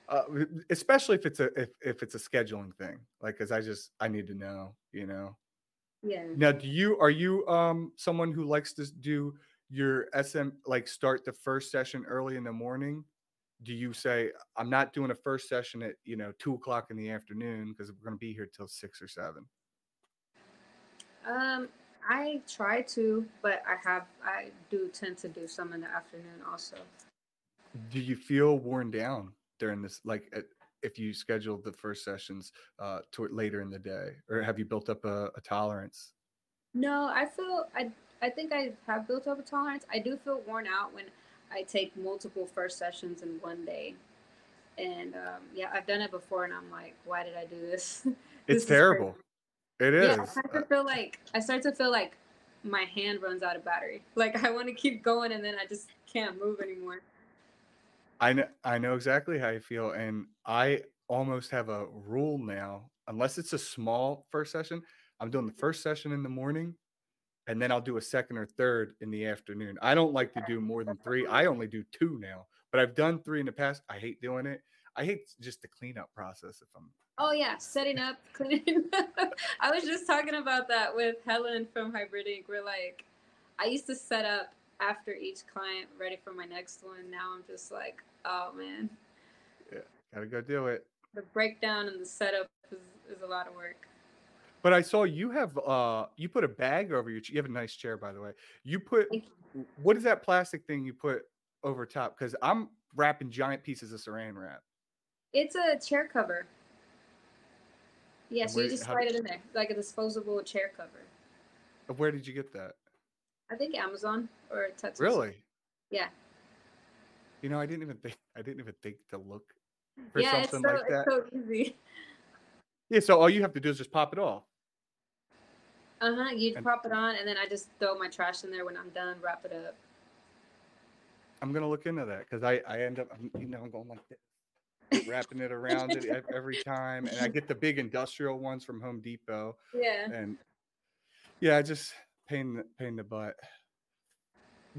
Uh, especially if it's a if, if it's a scheduling thing, like because I just I need to know. You know. yeah. Now, do you are you um someone who likes to do your SM like start the first session early in the morning? Do you say I'm not doing a first session at you know two o'clock in the afternoon because we're going to be here till six or seven? Um, I try to, but I have I do tend to do some in the afternoon also. Do you feel worn down during this? Like if you schedule the first sessions uh toward later in the day, or have you built up a, a tolerance? No, I feel I I think I have built up a tolerance. I do feel worn out when I take multiple first sessions in one day. And um, yeah, I've done it before, and I'm like, why did I do this? It's This terrible. It is. Yeah, I start to feel like I start to feel like my hand runs out of battery. Like I want to keep going, and then I just can't move anymore. I know I know exactly how you feel, and I almost have a rule now. Unless it's a small first session, I'm doing the mm-hmm. first session in the morning and then I'll do a second or third in the afternoon. I don't like to do more than three. I only do two now, but I've done three in the past. I hate doing it. I hate just the cleanup process if I'm Oh yeah, setting up, cleaning. I was just talking about that with Helen from Hybrid Ink. We're like, I used to set up after each client, ready for my next one. Now I'm just like, oh man. Yeah, gotta go do it. The breakdown and the setup is, is a lot of work. But I saw you have uh you put a bag over your. You have a nice chair, by the way. You put You. what is that plastic thing you put over top? Because I'm wrapping giant pieces of Saran wrap. It's a chair cover. Yeah, so Where- you just slide it in there, like a disposable chair cover. Where did you get that? I think Amazon or Tetris. Really? Yeah. You know, I didn't even think I didn't even think to look for Yeah, it's so something like that. it's so easy. Yeah, so all you have to do is just pop it off. Uh huh. You And- pop it on, and then I just throw my trash in there when I'm done. Wrap it up. I'm gonna look into that because I I end up I'm, you know I'm going like this, wrapping it around it every time, and I get the big industrial ones from Home Depot, Yeah. and yeah, I just pain the- pain the butt.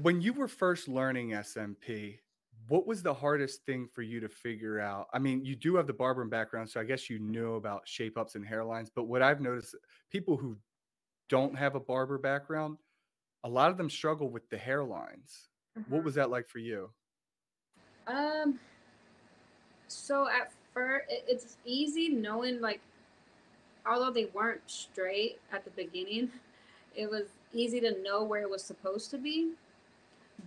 When you were first learning SMP, what was the hardest thing for you to figure out? I mean, you do have the barbering background, so I guess you know about shape ups and hairlines. But what I've noticed, people who don't have a barber background, a lot of them struggle with the hairlines. What Mhm. was that like for you? Um. So at first, it's easy knowing like, although they weren't straight at the beginning, it was easy to know where it was supposed to be.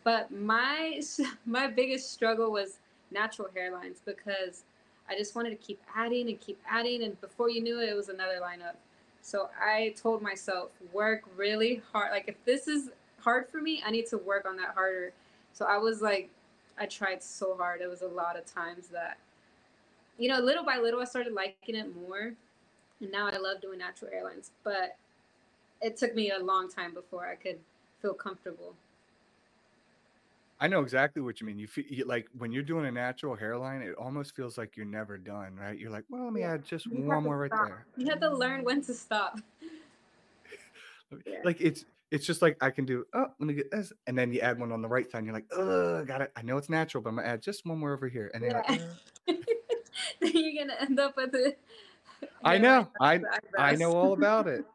But my my biggest struggle was natural hairlines because I just wanted to keep adding and keep adding, and before you knew it, it was another lineup. So I told myself, work really hard. Like if this is hard for me, I need to work on that harder. So I was like, I tried so hard. It was a lot of times that, you know, little by little, I started liking it more, and now I love doing natural hairlines. But it took me a long time before I could feel comfortable. I know exactly what you mean. You feel you, like when you're doing a natural hairline, it almost feels like you're never done, right? You're like, well, let me Yeah. add just You one more right stop. there. You have to learn when to stop. Yeah. Like it's it's just like I can do. Oh, let me get this, and then you add one on the right side. And you're like, oh, got it. I know it's natural, but I'm gonna add just one more over here, and then you're like, You're gonna end up with the. I know, I to I know all about it.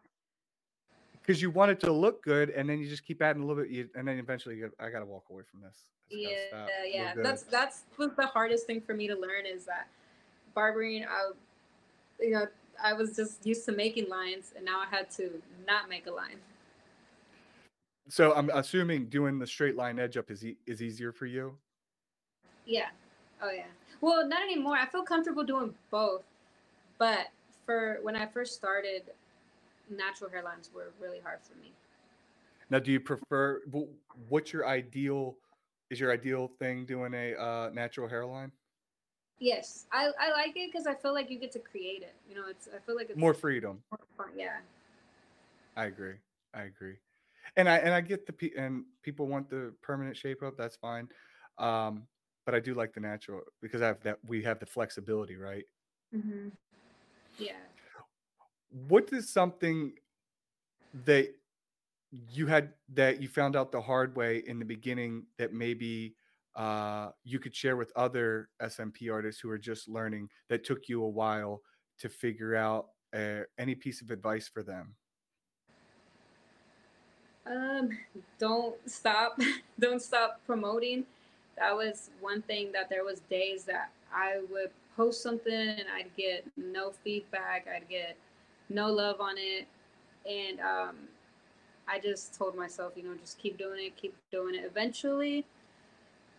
Because you want it to look good, and then you just keep adding a little bit, you, and then eventually you I gotta walk away from this. Yeah yeah. that's that's was the hardest thing for me to learn is that barbering i you know i was just used to making lines and now i had to not make a line. So I'm assuming doing the straight line edge up is e- is easier for you. yeah. Oh yeah well not anymore i feel comfortable doing both but for when i first started natural hairlines were really hard for me Now, do you prefer? What's your ideal? Is your ideal thing doing a uh, natural hairline? yes i, I like it because i feel like you get to create it you know it's i feel like it's More freedom. more fun yeah I agree. I agree. And I and I get the pe- and people want the permanent shape up. That's fine. Um, but I do like the natural because I have that. We have the flexibility, right? mm-hmm. yeah What is something that you had that you found out the hard way in the beginning that maybe uh, you could share with other SMP artists who are just learning that took you a while to figure out uh, any piece of advice for them? Um, don't stop. don't stop promoting. That was one thing that there was days that I would post something and I'd get no feedback. I'd get no love on it. And um, I just told myself, you know, just keep doing it, keep doing it. Eventually,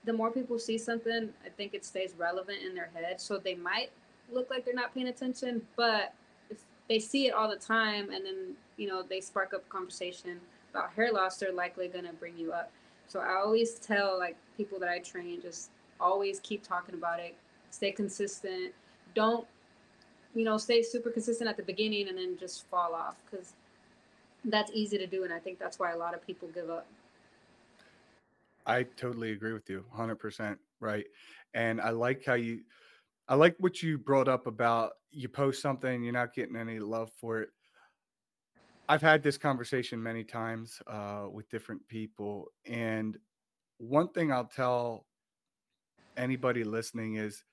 the more people see something, I think it stays relevant in their head. So they might look like they're not paying attention, but if they see it all the time and then, you know, they spark up a conversation about hair loss, they're likely going to bring you up. So I always tell like people that I train, just always keep talking about it, stay consistent. Don't, you know, stay super consistent at the beginning and then just fall off because that's easy to do. And I think that's why a lot of people give up. I totally agree with you 100%. Right. And I like how you, I like what you brought up about you post something, you're not getting any love for it. I've had this conversation many times uh, with different people, and one thing I'll tell anybody listening is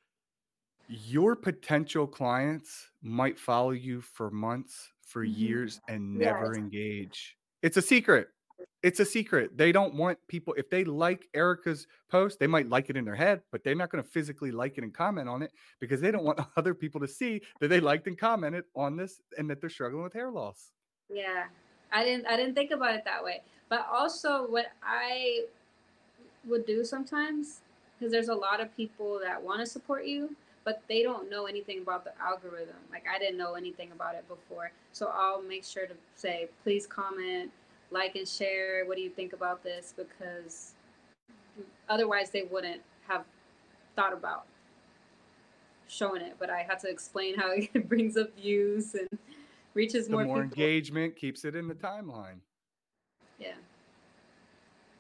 your potential clients might follow you for months, for Mhm. years, and never Yes. engage. It's a secret. It's a secret. They don't want people if they like Erika's post, they might like it in their head, but they're not gonna physically like it and comment on it because they don't want other people to see that they liked and commented on this and that they're struggling with hair loss. Yeah. I didn't I didn't think about it that way. But also what I would do sometimes because there's a lot of people that want to support you but they don't know anything about the algorithm. Like i didn't know anything about it before. So i'll make sure to say please comment like and share. What do you think about this? Because otherwise they wouldn't have thought about showing it. But i had to explain how it brings up views and reaches The more, more people engagement keeps it in the timeline. yeah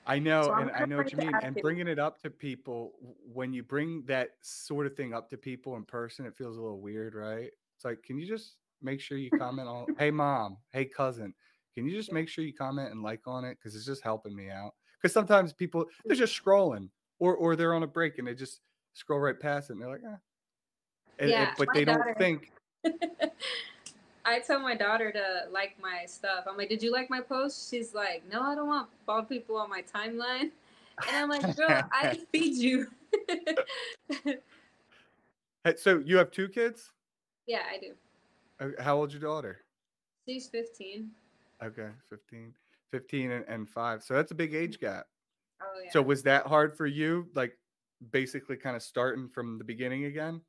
I know, so i'm and I know what you mean. And bringing it up to people, when you bring that sort of thing up to people in person, it feels a little weird, right? It's like, can you just make sure you comment on, hey, mom, hey, cousin, can you just yeah. make sure you comment and like on it? Because it's just helping me out. Because sometimes people, they're just scrolling or, or they're on a break and they just scroll right past it and they're like, ah. And, and- yeah but my they don't think, I tell my daughter to like my stuff. I'm like, did you like my post? She's like, no, I don't want bald people on my timeline. And I'm like, girl, I feed you. Hey, so you have two kids? yeah, I do. Uh, How old's your daughter? She's 15. Okay, 15, 15 and, and five. So that's a big age gap. Oh yeah. So was that hard for you? Like basically kind of starting from the beginning again?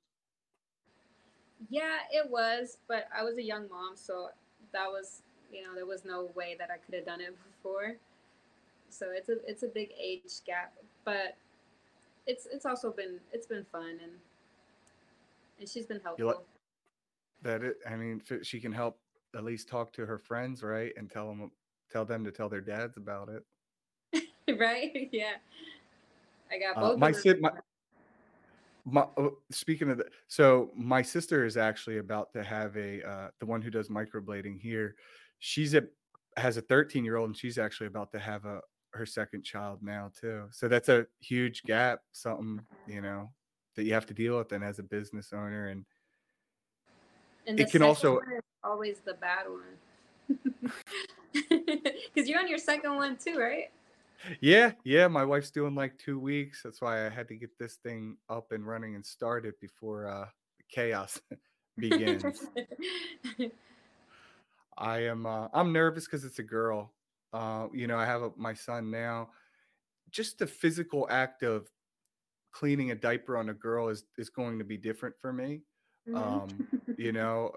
Yeah, it was, but I was a young mom, so that was, you know, there was no way that I could have done it before. So it's a it's a big age gap, but it's it's also been it's been fun and and she's been You like helpful. that it I mean she can help at least talk to her friends, right? And tell them tell them to tell their dads about it. right? Yeah. I got Uh both my of them. sis my, my oh, speaking of the so my sister is actually about to have a uh the one who does microblading here. She's a has a 13 year old and she's actually about to have a her second child now too. So that's a huge gap, something, you know, that you have to deal with and as a business owner and And it can also always the bad one. Because you're on your second one too, right? Yeah, yeah, my wife's doing like 2 weeks. That's why I had to get this thing up and running and started before uh chaos begins. I am uh I'm nervous cuz it's a girl. Uh you know, I have a, my son now. Just the physical act of cleaning a diaper on a girl is is going to be different for me. Mhm. Um you know,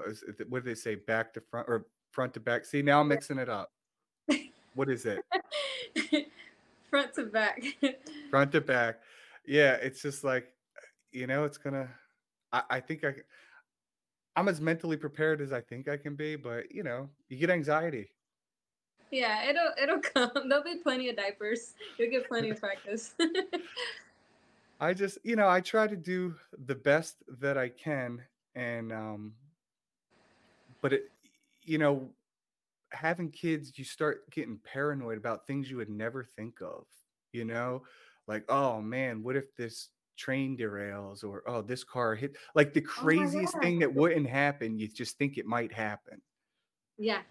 what do they say back to front or front to back? See, now I'm mixing it up. What is it? Front to back. Front to back. Yeah, it's just like you know, it's gonna. I, I think I, I'm as mentally prepared as I think I can be, but you know, you get anxiety. yeah, it'll it'll come. There'll be plenty of diapers. You'll get plenty of practice. I just, you know, I try to do the best that I can, and um, but it, you know, having kids, you start getting paranoid about things you would never think of. You know, like, oh man, what if this train derails, or oh, this car hit, like the oh craziest god. thing that wouldn't happen, you just think it might happen. Yeah,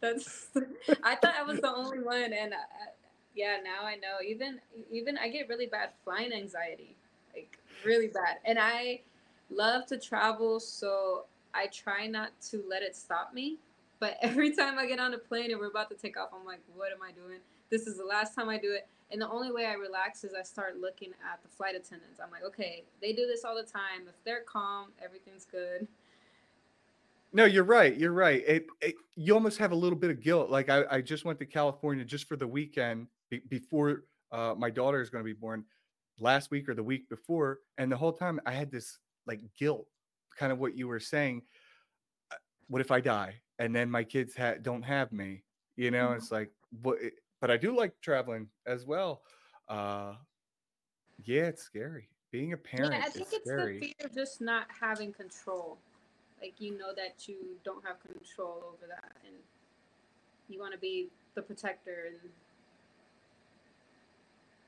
that's. I thought I was the only one, and uh, yeah, now I know. Even even I get really bad flying anxiety, like really bad, and I love to travel, so I try not to let it stop me. But every time I get on a plane and we're about to take off, I'm like, what am I doing? This is the last time I do it. And the only way I relax is I start looking at the flight attendants. I'm like, okay, they do this all the time. If they're calm, everything's good. No, you're right. You're right. It, it you almost have a little bit of guilt. Like I, I just went to California just for the weekend be, before uh, my daughter is going to be born last week or the week before, and the whole time I had this like guilt, kind of what you were saying. uh, What if I die and then my kids ha- don't have me? You know, Mhm. it's like what. It, but I do like traveling as well. Uh, yeah, it's scary. Being a Yeah, parent I is think it's the fear of just not having control. Like you know that you don't have control over that, and you want to be the protector and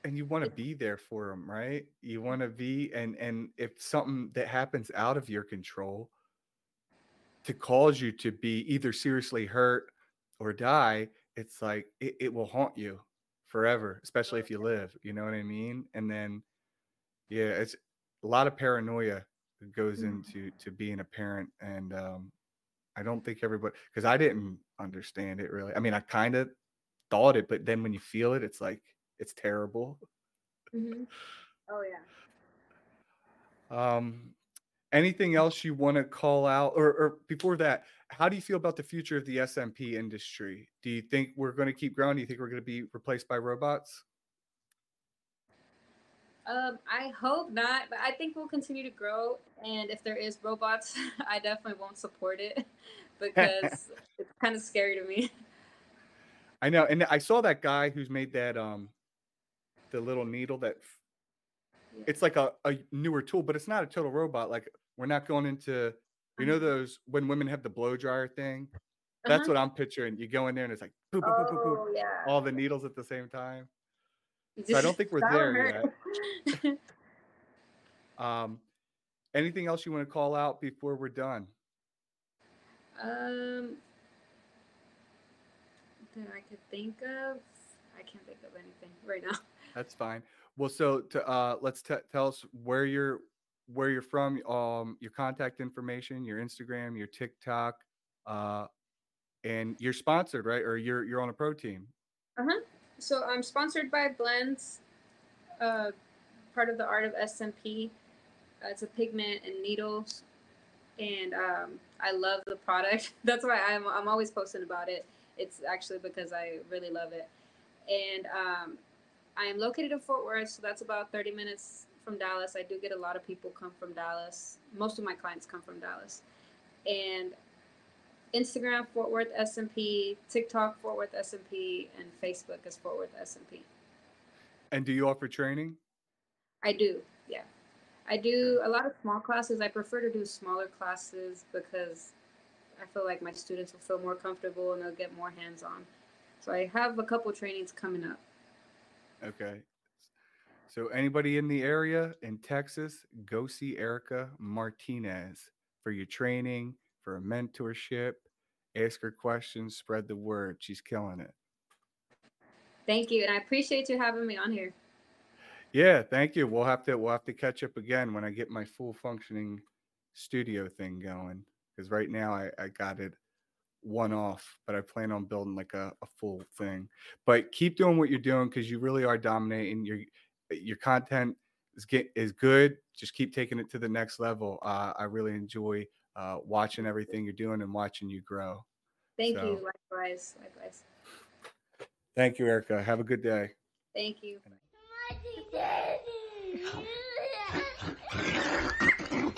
and you want to be there for them right you want to be and and if something that happens out of your control to cause you to be either seriously hurt or die it's like it, it will haunt you forever especially if you live you know what i mean and then yeah it's a lot of paranoia goes Mm. into to being a parent and um i don't think everybody because i didn't understand it really i mean i kind of thought it but then when you feel it it's like it's terrible Mhm. oh yeah Um, anything else you want to call out, or, or before that, how do you feel about the future of the SMP industry? Do you think we're going to keep growing? Do you think we're going to be replaced by robots? Um, I hope not, but I think we'll continue to grow. And if there is robots, I definitely won't support it because it's kind of scary to me. I know, and I saw that guy who's made that um, the little needle that Yeah. it's like a, a newer tool, but it's not a total robot. Like we're not going into, you know, Uh-huh. those when women have the blow dryer thing. That's Uh-huh. what I'm picturing. You go in there and it's like boop, boop, boop, boop, boop, Oh yeah. all the needles at the same time. So I don't think we're there yet. Um, anything else you want to call out before we're done? um, that I could think of. I can't think of anything right now. That's fine. Well, so to uh, let's t- tell us where you're where you're from, um, your contact information, your Instagram, your TikTok, uh, and you're sponsored, right? Or you're you're on a pro team. Uh-huh. So I'm sponsored by Blends, uh, part of the Art of SMP. Uh, it's a pigment and needles, and um, I love the product. That's why I'm I'm always posting about it. It's actually because I really love it, and um, I am located in Fort Worth, so that's about 30 minutes from Dallas. I do get a lot of people come from Dallas. Most of my clients come from Dallas, and Instagram Fort Worth SMP, TikTok Fort Worth SMP, and Facebook is Fort Worth SMP. And do you offer training? I do, yeah. I do a lot of small classes. I prefer to do smaller classes because I feel like my students will feel more comfortable and they'll get more hands on. So I have a couple trainings coming up. Okay. So anybody in the area in Texas, go see Erika Martinez for your training, for a mentorship. Ask her questions, spread the word. She's killing it. Thank you, and I appreciate you having me on here. Yeah, thank you. We'll have to we'll have to catch up again when I get my full functioning studio thing going. Because right now I, I got it one off, but I plan on building like a, a full thing. But keep doing what you're doing because you really are dominating. Your your content is get is good. Just keep taking it to the next level. Uh, I really enjoy uh, watching everything you're doing and watching you grow. Thank so. you. Likewise. Likewise. Thank you, Erika. Have a good day. Thank you. Thank you.